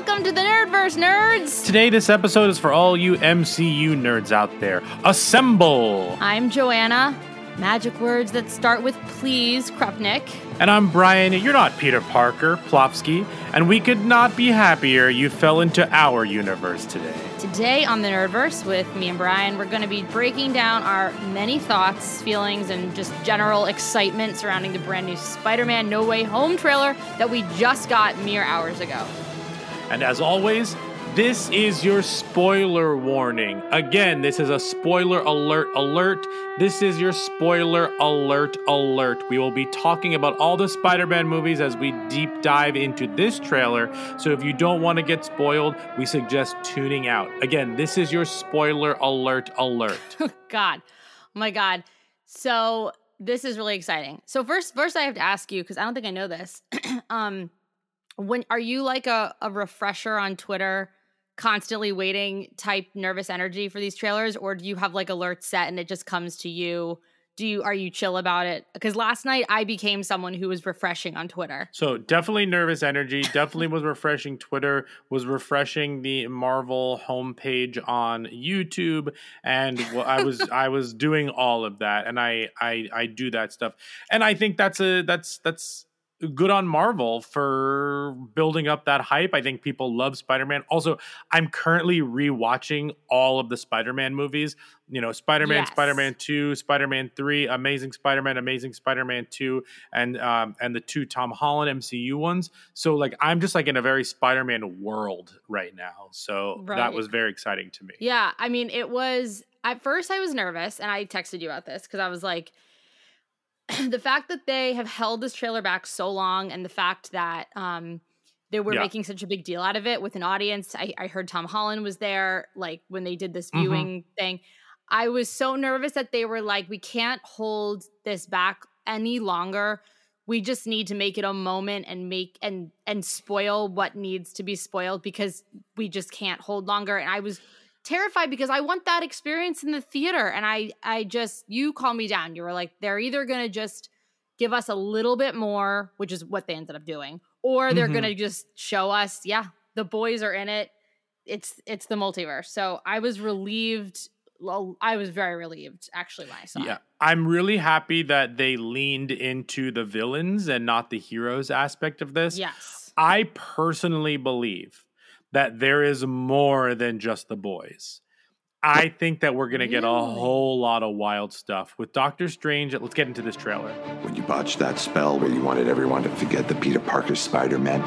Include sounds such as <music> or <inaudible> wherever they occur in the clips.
Welcome to the Nerdverse, nerds! Today, this episode is for all you MCU nerds out there. Assemble! I'm Joanna. Magic words that start with please, Krupnik. And I'm Bryan. You're not Peter Parker, Plofsky, and we could not be happier you fell into our universe today. Today on the Nerdverse with me and Bryan, we're going to be breaking down our many thoughts, feelings, and just general excitement surrounding the brand new Spider Man No Way Home trailer that we just got mere hours ago. And as always, this is your spoiler warning. Again, this is a spoiler alert alert. This is your spoiler alert alert. We will be talking about all the Spider Man movies as we deep dive into this trailer. So if you don't want to get spoiled, we suggest tuning out. Again, this is your spoiler alert alert. <laughs> God. Oh my God. So this is really exciting. So first first I have to ask you, because I don't think I know this. <clears throat> um when are you like a, a refresher on Twitter, constantly waiting type nervous energy for these trailers, or do you have like alerts set and it just comes to you? Do you are you chill about it? Because last night I became someone who was refreshing on Twitter. So definitely nervous energy. Definitely was refreshing Twitter. Was refreshing the Marvel homepage on YouTube, and I was <laughs> I was doing all of that, and I I I do that stuff, and I think that's a that's that's good on Marvel for building up that hype. I think people love Spider-Man. Also, I'm currently rewatching all of the Spider-Man movies. You know, Spider-Man, Yes. Spider-Man 2, Spider-Man 3, Amazing Spider-Man, Amazing Spider-Man 2, and um and the two Tom Holland MCU ones. So like I'm just like in a very Spider-Man world right now. So that was very exciting to me. Yeah, I mean, it was at first I was nervous and I texted you about this because I was like, <clears throat> the fact that they have held this trailer back so long and the fact that um they were Yeah. making such a big deal out of it with an audience. I, I heard Tom Holland was there, like when they did this Mhm. viewing thing. I was so nervous that they were like, we can't hold this back any longer. We just need to make it a moment and make and and spoil what needs to be spoiled because we just can't hold longer. And I was terrified because I want that experience in the theater. And I I just you calm me down. You were like, they're either gonna just give us a little bit more, which is what they ended up doing, or they're Mhm. gonna just show us, yeah, the boys are in it. It's it's the multiverse. So I was relieved. Well, I was very relieved actually when I saw it. Yeah. it. I'm really happy that they leaned into the villains and not the heroes aspect of this. Yes. I personally believe that there is more than just the boys. I think that we're going to get a whole lot of wild stuff with Doctor Strange. Let's get into this trailer. When you botched that spell where you wanted everyone to forget the Peter Parker Spider Man,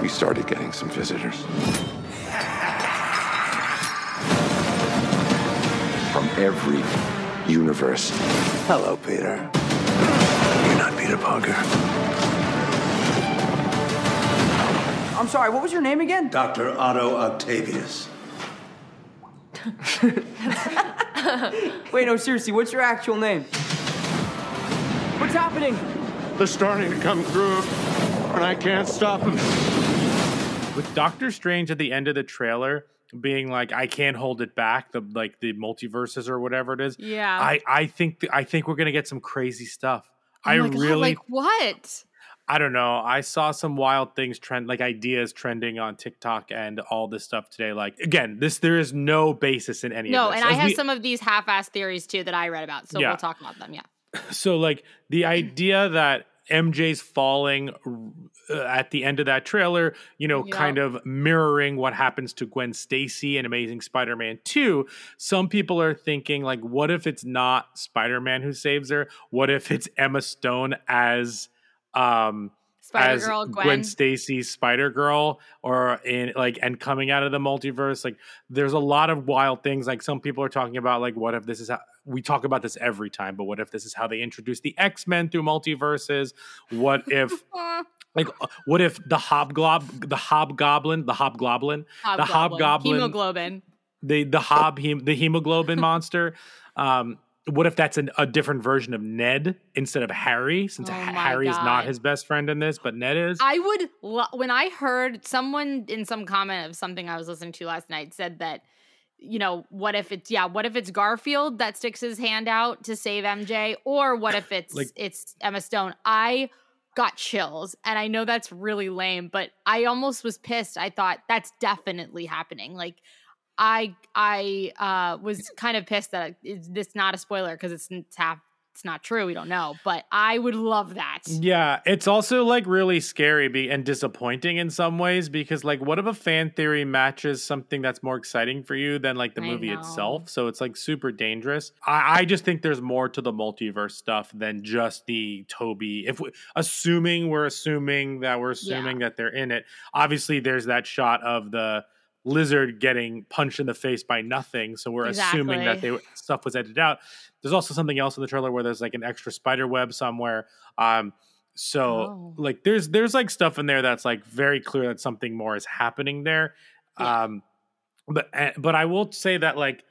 we started getting some visitors. From every universe. Hello, Peter. You're not Peter Parker. I'm sorry, what was your name again? Dr. Otto Octavius. <laughs> Wait, no, seriously, what's your actual name? What's happening? They're starting to come through, and I can't stop them. With Doctor Strange at the end of the trailer being like, "I can't hold it back," the like the multiverses or whatever it is. Yeah. I I think th- I think we're gonna get some crazy stuff. Oh I my God, really like what? I don't know. I saw some wild things trend, like ideas trending on TikTok and all this stuff today. Like again, this there is no basis in any No, of this. No, and I have we- some of these half-ass theories too that I read about. So Yeah. we'll talk about them. Yeah. <laughs> so like the idea that MJ's falling uh, at the end of that trailer, you know, Yeah. kind of mirroring what happens to Gwen Stacy in Amazing Spider-Man 2. Some people are thinking like what if it's not Spider-Man who saves her? What if it's Emma Stone as um as Spider-Girl, Gwen. Stacy's Spider Girl, or in like and coming out of the multiverse. Like, there's a lot of wild things. Like, some people are talking about like, what if this is how we talk about this every time, but what if this is how they introduce the X Men through multiverses? What if <laughs> Like, uh, what if the hobgob, the hobgoblin, the hobgoblin, the hobgoblin, hemoglobin. the the hob, the hemoglobin <laughs> monster? Um, what if that's an, a different version of Ned instead of Harry? Since Oh Harry is not his best friend in this, but Ned is. I would lo- when I heard someone in some comment of something I was listening to last night said that you know what if it's yeah what if it's Garfield that sticks his hand out to save MJ or what if <laughs> it's Like- it's Emma Stone I got chills and I know that's really lame but I almost was pissed I thought that's definitely happening like I I uh was <laughs> kind of pissed that it's this not a spoiler because it's it's half it's not true we don't know but I would love that Yeah, it's also like really scary be- and disappointing in some ways because like what if a fan theory matches something that's more exciting for you than like the I movie know. itself? So it's like super dangerous. I, I just think there's more to the multiverse stuff than just the Tobey. If we, assuming we're assuming that we're assuming that they're in it, obviously there's that shot of the lizard getting punched in the face by nothing. So we're assuming that they stuff was edited out. There's also something else in the trailer where there's like an extra spider web somewhere. Um, so Oh. like there's there's like stuff in there that's like very clear that something more is happening there. Yeah. Um, but eh, but I will say that like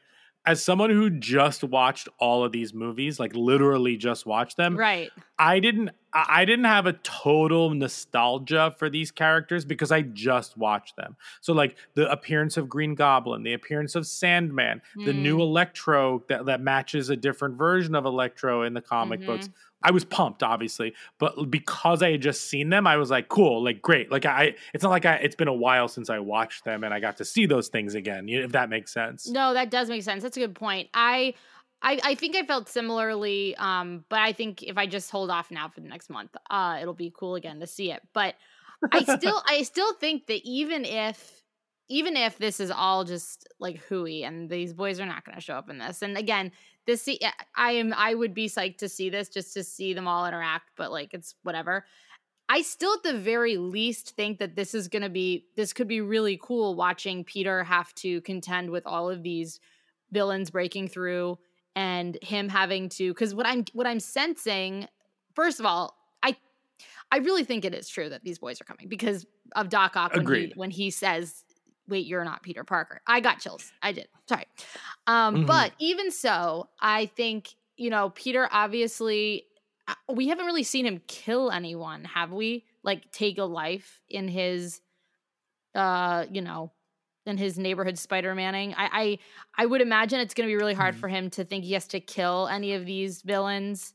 as someone who just watched all of these movies, like literally just watched them, right I didn't I didn't have a total nostalgia for these characters because I just watched them. So like the appearance of Green Goblin, the appearance of Sandman, the new Mm. Electro that, that matches a different version of Electro in the comic Mhm. books. I was pumped, obviously, but because I had just seen them, I was like, "Cool, like great." Like I, it's not like I. It's been a while since I watched them, and I got to see those things again. If that makes sense. No, that does make sense. That's a good point. I I, I think I felt similarly, um, but I think if I just hold off now for the next month, uh, it'll be cool again to see it. But I still <laughs> I still think that even if even if this is all just like hooey and these boys are not going to show up in this, and again, this I am I would be psyched to see this just to see them all interact, but like it's whatever. I still at the very least think that this is going to be this could be really cool watching Peter have to contend with all of these villains breaking through and him having to cuz what I'm what I'm sensing first of all I I really think it is true that these boys are coming because of Doc Ock when he, when he says wait you're not Peter Parker. I got chills. I did. Sorry. Um Mhm. but even so, I think you know Peter obviously uh, we haven't really seen him kill anyone, have we? Like take a life in his uh, you know, in his neighborhood Spider-Manning. I I, I would imagine it's going to be really hard Mhm. for him to think he has to kill any of these villains.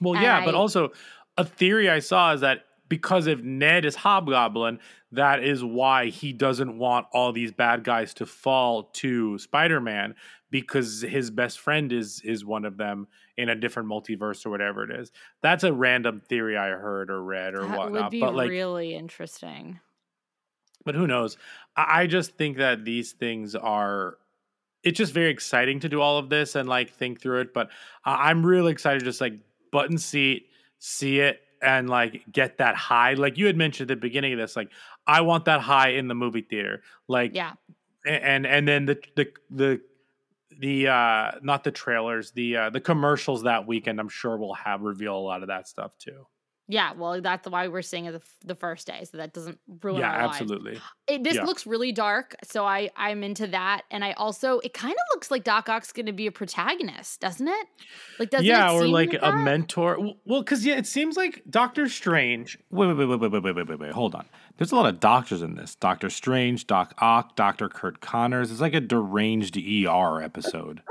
Well, And yeah, but also a theory I saw is that because if Ned is Hobgoblin, that is why he doesn't want all these bad guys to fall to Spider-Man because his best friend is is one of them in a different multiverse or whatever it is. That's a random theory I heard or read or That whatnot. would be but like, really interesting. But who knows? I, I just think that these things are. It's just very exciting to do all of this and like think through it. But I I'm really excited to just like button seat, see it, and like get that high. Like you had mentioned at the beginning of this, like I want that high in the movie theater. Like Yeah. and and then the the the the uh not the trailers the uh the commercials that weekend i'm sure will have reveal a lot of that stuff too Yeah, well, that's why we're seeing it the, the first day, so that doesn't ruin yeah our lives. absolutely It, this Yeah. looks really dark, so I I'm into that, and I also it kind of looks like Doc Ock's going to be a protagonist, doesn't it? Like, doesn't yeah it or like like a that? mentor well because yeah it seems like doctor strange wait wait wait wait wait wait wait wait wait wait hold on there's a lot of doctors in this doctor strange doc ock dr curt connors it's like a deranged er episode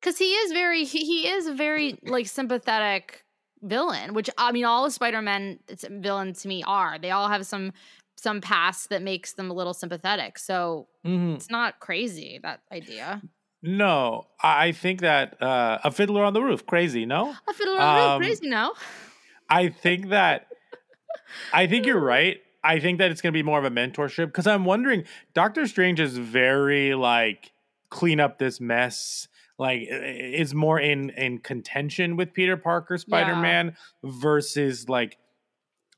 because he is very he, he is very like sympathetic villain which i mean all of spider-man it's- villains to me are. They all have some some past that makes them a little sympathetic. So Mhm. it's not crazy that idea. No i think that uh a fiddler on the roof crazy no? I feel a little Um, crazy now I think that I think you're right. I think that it's going to be more of a mentorship because I'm wondering Doctor Strange is very like clean up this mess like is more in in contention with Peter Parker Spider-Man versus like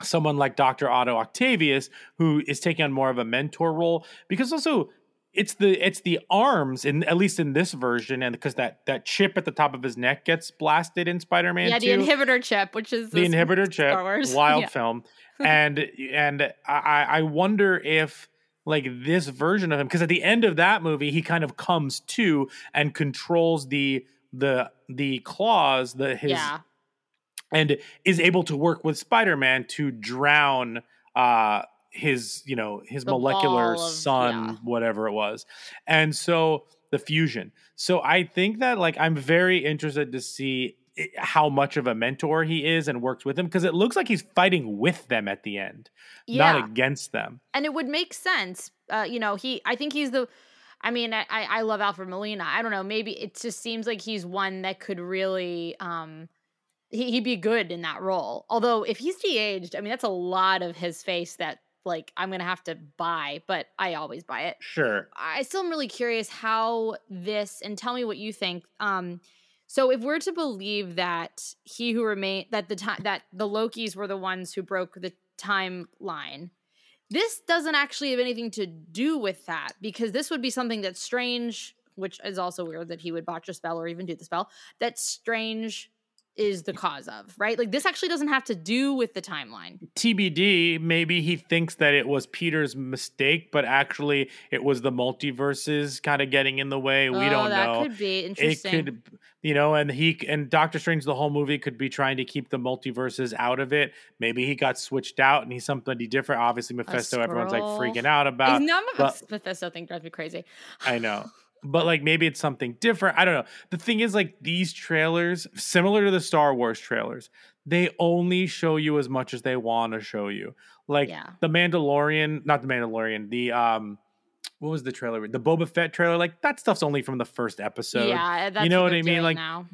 someone like Dr. Otto Octavius who is taking on more of a mentor role because also it's the it's the arms in at least in this version and because that that chip at the top of his neck gets blasted in spider-man yeah, 2 the inhibitor chip, which is the inhibitor chip Star Wars. <laughs> wild Yeah. film <laughs> and and i i wonder if like this version of him because at the end of that movie he kind of comes to and controls the the the claws the his Yeah. and is able to work with spider-man to drown uh his you know his The molecular of- sun yeah. whatever it was and so the fusion so i think that like i'm very interested to see how much of a mentor he is and works with him because it looks like he's fighting with them at the end Yeah. not against them and it would make sense. Uh, you know, he. I think he's the. I mean, I I I love Alfred Molina. I don't know. Maybe it just seems like he's one that could really. um he, He'd be good in that role. Although if he's de-aged, I mean, that's a lot of his face that like I'm gonna have to buy. But I always buy it. sure I still am really curious how this and tell me what you think. Um so if we're to believe that he who remained that the time that the Lokis were the ones who broke the timeline, this doesn't actually have anything to do with that because this would be something that's strange, which is also weird that he would botch a spell or even do the spell. That strange is the cause of, right? Like this actually doesn't have to do with the timeline. TBD, maybe he thinks that it was Peter's mistake, but actually it was the multiverses kind of getting in the way. we Oh, don't that know. could be interesting. It could, you know, and he and Doctor Strange, the whole movie could be trying to keep the multiverses out of it. Maybe he got switched out and he's somebody different. Obviously, Mephisto, everyone's like freaking out about. He's not but- Mephisto thing drives me crazy. I know. <laughs> But like maybe it's something different. I don't know. The thing is like these trailers, similar to the Star Wars trailers, they only show you as much as they want to show you. Like Yeah. the Mandalorian, not the Mandalorian, the um what was the trailer? The Boba Fett trailer, like that stuff's only from the first episode. yeah, that's you know what, I mean? Like now.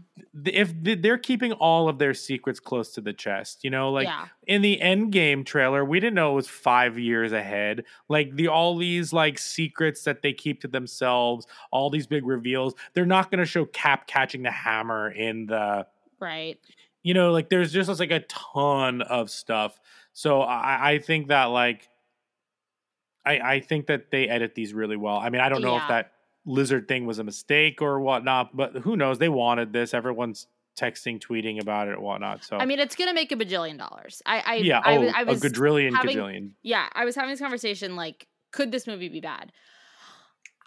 if they're keeping all of their secrets close to the chest, you know, like yeah, in the end game trailer we didn't know it was five years ahead like the all these like secrets that they keep to themselves all these big reveals they're not going to show cap catching the hammer in the right. you know like there's just like a ton of stuff so i i think that like i i think that they edit these really well i mean i don't know Yeah. if that lizard thing was a mistake or whatnot but who knows they wanted this everyone's texting tweeting about it and whatnot so I mean, it's gonna make a bajillion dollars. I, I yeah I, oh, I was a quadrillion having- gajillion yeah, I was having this conversation like, could this movie be bad?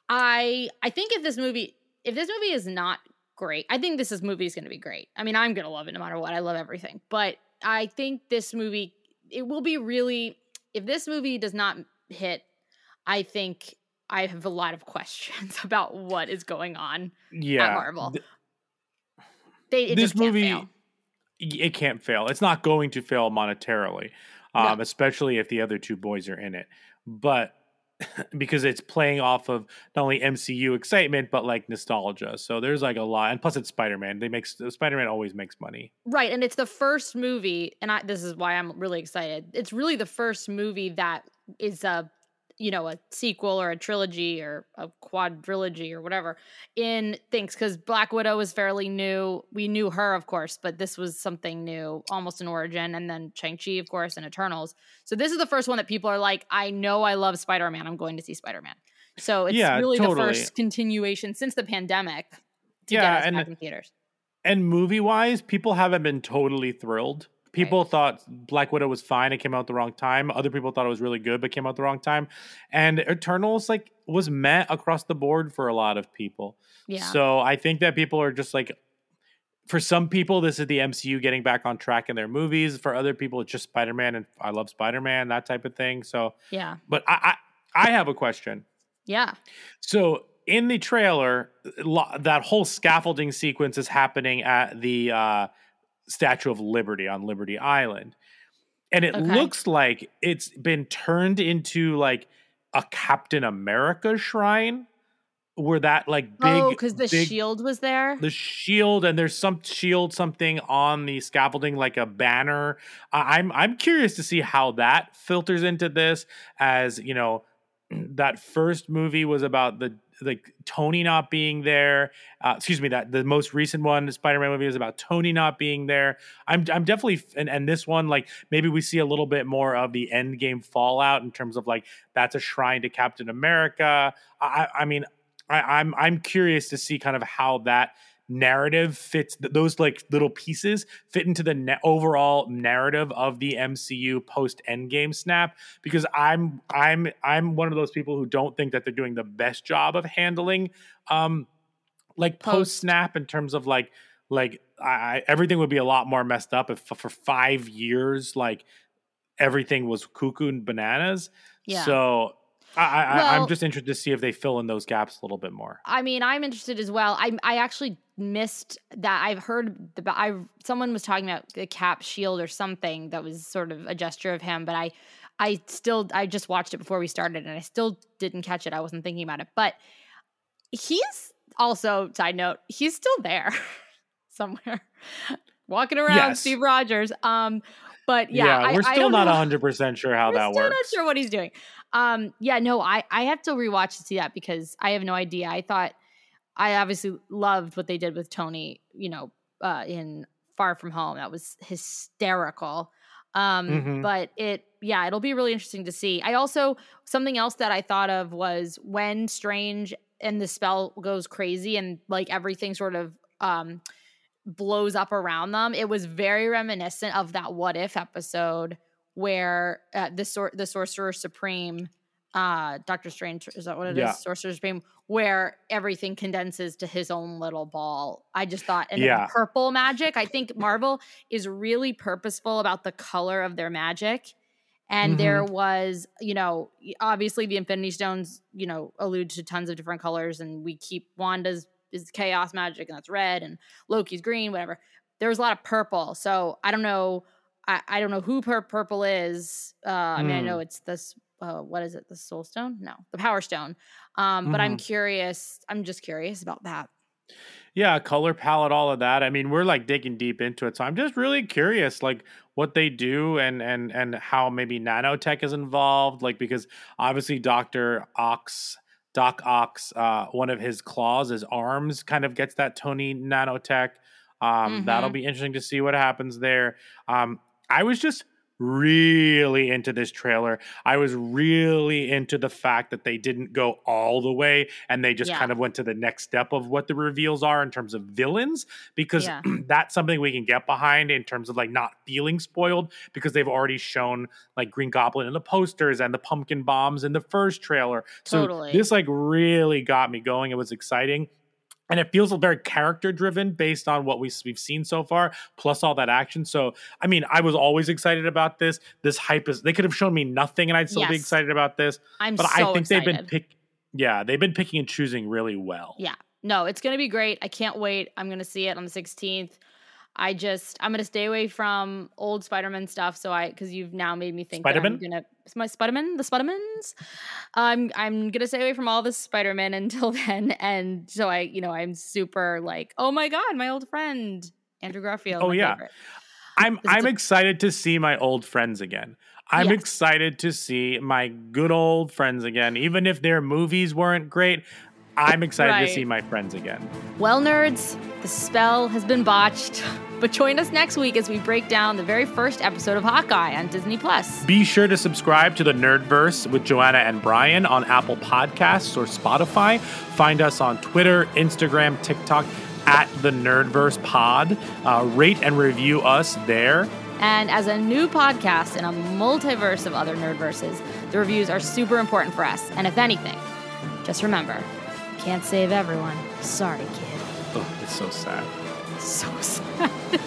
I I think if this movie if this movie is not great, I think this is movie is going to be great. I mean, I'm going to love it no matter what. I love everything, but I think this movie it will be really if this movie does not hit, I think I have a lot of questions <laughs> about what is going on yeah at Marvel. th- They it this movie fail. it can't fail it's not going to fail monetarily um especially if the other two boys are in it but <laughs> because it's playing off of not only MCU excitement but like nostalgia so there's like a lot and plus it's Spider-Man they make Spider-Man always makes money Right, and it's the first movie, and I, this is why I'm really excited. It's really the first movie that is a, you know, a sequel or a trilogy or a quadrilogy or whatever in things because Black Widow was fairly new. We knew her, of course, but this was something new, almost an origin, and then Shang Chi, of course, and Eternals. So this is the first one that people are like, I know I love Spider Man. I'm going to see Spider Man. So it's Yeah, really the first continuation since the pandemic to Yeah, get us and- back in theaters. and movie wise people haven't been totally thrilled people thought black widow was fine it came out the wrong time. Other people thought it was really good but came out the wrong time. And eternals like was met across the board for a lot of people. Yeah. so i think that people are just like for some people this is the mcu getting back on track in their movies. For other people it's just spider-man and i love spider-man that type of thing. So yeah. but i i, I have a question. Yeah. so in the trailer, that whole scaffolding sequence is happening at the uh, Statue of Liberty on Liberty Island, and it Okay. looks like it's been turned into like a Captain America shrine, where that like big oh, because the big- shield was there. the shield and there's some shield something on the scaffolding like a banner i'm i'm curious to see how that filters into this as you know <clears throat> that first movie was about the like Tony not being there. Uh, excuse me, that the most recent one, Spider-Man movie, is about Tony not being there. I'm I'm definitely and, and this one like maybe we see a little bit more of the end game fallout in terms of like that's a shrine to Captain America. I I mean I, I'm I'm curious to see kind of how that narrative fits those like little pieces fit into the na- overall narrative of the MCU post Endgame snap because I'm I'm I'm one of those people who don't think that they're doing the best job of handling um like post snap in terms of like like I, I everything would be a lot more messed up if for 5 years like everything was cuckoo and bananas Yeah. so I, I, Well- I'm just interested to see if they fill in those gaps a little bit more. I mean, I'm interested as well. I I actually missed that. I've heard the I someone was talking about the cap shield or something that was sort of a gesture of him, but I I still I just watched it before we started and I still didn't catch it. I wasn't thinking about it, but he's also side note he's still there <laughs> somewhere <laughs> walking around Yes. Steve Rogers. Um, but yeah, Yeah, I- we're I still not 100 percent sure how <laughs> We're that still works. not sure what he's doing. Um, yeah, no, I I have to rewatch to see that because I have no idea. I thought I obviously loved what they did with Tony, you know, uh, in Far From Home. That was hysterical. Um, Mhm. but it, yeah, it'll be really interesting to see. I also something else that I thought of was when Strange and the spell goes crazy and like everything sort of um blows up around them. It was very reminiscent of that What If episode where uh, the sor- the Sorcerer Supreme, uh, Doctor Strange, is that what it is? Yeah. Sorcerer Supreme, where everything condenses to his own little ball. I just thought, and Yeah. purple <laughs> magic. I think Marvel is really purposeful about the color of their magic. And there was, you know, obviously the Infinity Stones, you know, allude to tons of different colors, and we keep Wanda's is chaos magic, and that's red, and Loki's green, whatever. There was a lot of purple, so I don't know. I, I don't know who pur- purple is. Uh, I mean, I know it's this. Uh, what is it? The Soul Stone? No, the Power Stone. Um, but I'm curious. I'm just curious about that. Yeah, color palette, all of that. I mean, we're like digging deep into it, so I'm just really curious, like what they do and and and how maybe nanotech is involved. Like because obviously Doctor Ock, Doc Ock, uh, one of his claws, his arms, kind of gets that Tony nanotech. Um, That'll Mhm. be interesting to see what happens there. Um, I was just really into this trailer. I was really into the fact that they didn't go all the way and they just Yeah. kind of went to the next step of what the reveals are in terms of villains because Yeah. <clears throat> that's something we can get behind in terms of like not feeling spoiled because they've already shown like Green Goblin in the posters and the pumpkin bombs in the first trailer. So Totally. this like really got me going. It was exciting and it feels very character driven based on what we, we've seen so far plus all that action so i mean i was always excited about this this hype is they could have shown me nothing and i'd still be excited about this I'm but so i think excited. they've been pick yeah they've been picking and choosing really well Yeah. No, it's going to be great. I can't wait. I'm going to see it on the 16th. I just I'm going to stay away from old Spider-Man stuff so I cuz you've now made me think that I'm Spider-Man? My Spider-Man, the Spider-Mans. I'm I'm going to stay away from all the Spider-Man <laughs> until then and so I, you know, I'm super like, "Oh my god, my old friend Andrew Garfield." Oh, yeah. favorite. i'm i'm a- excited to see my old friends again i'm Yes. excited to see my good old friends again even if their movies weren't great i'm excited to see my friends again Well, nerds, the spell has been botched. <laughs> But join us next week as we break down the very first episode of Hawkeye on Disney Plus. Be sure to subscribe to the Nerdverse with Joanna and Bryan on Apple Podcasts or Spotify. Find us on Twitter, Instagram, TikTok at the Nerdverse Pod. Uh, rate and review us there. And as a new podcast in a multiverse of other nerdverses, the reviews are super important for us. And if anything, just remember, can't save everyone. Sorry, kid. Oh, it's so sad. So sad.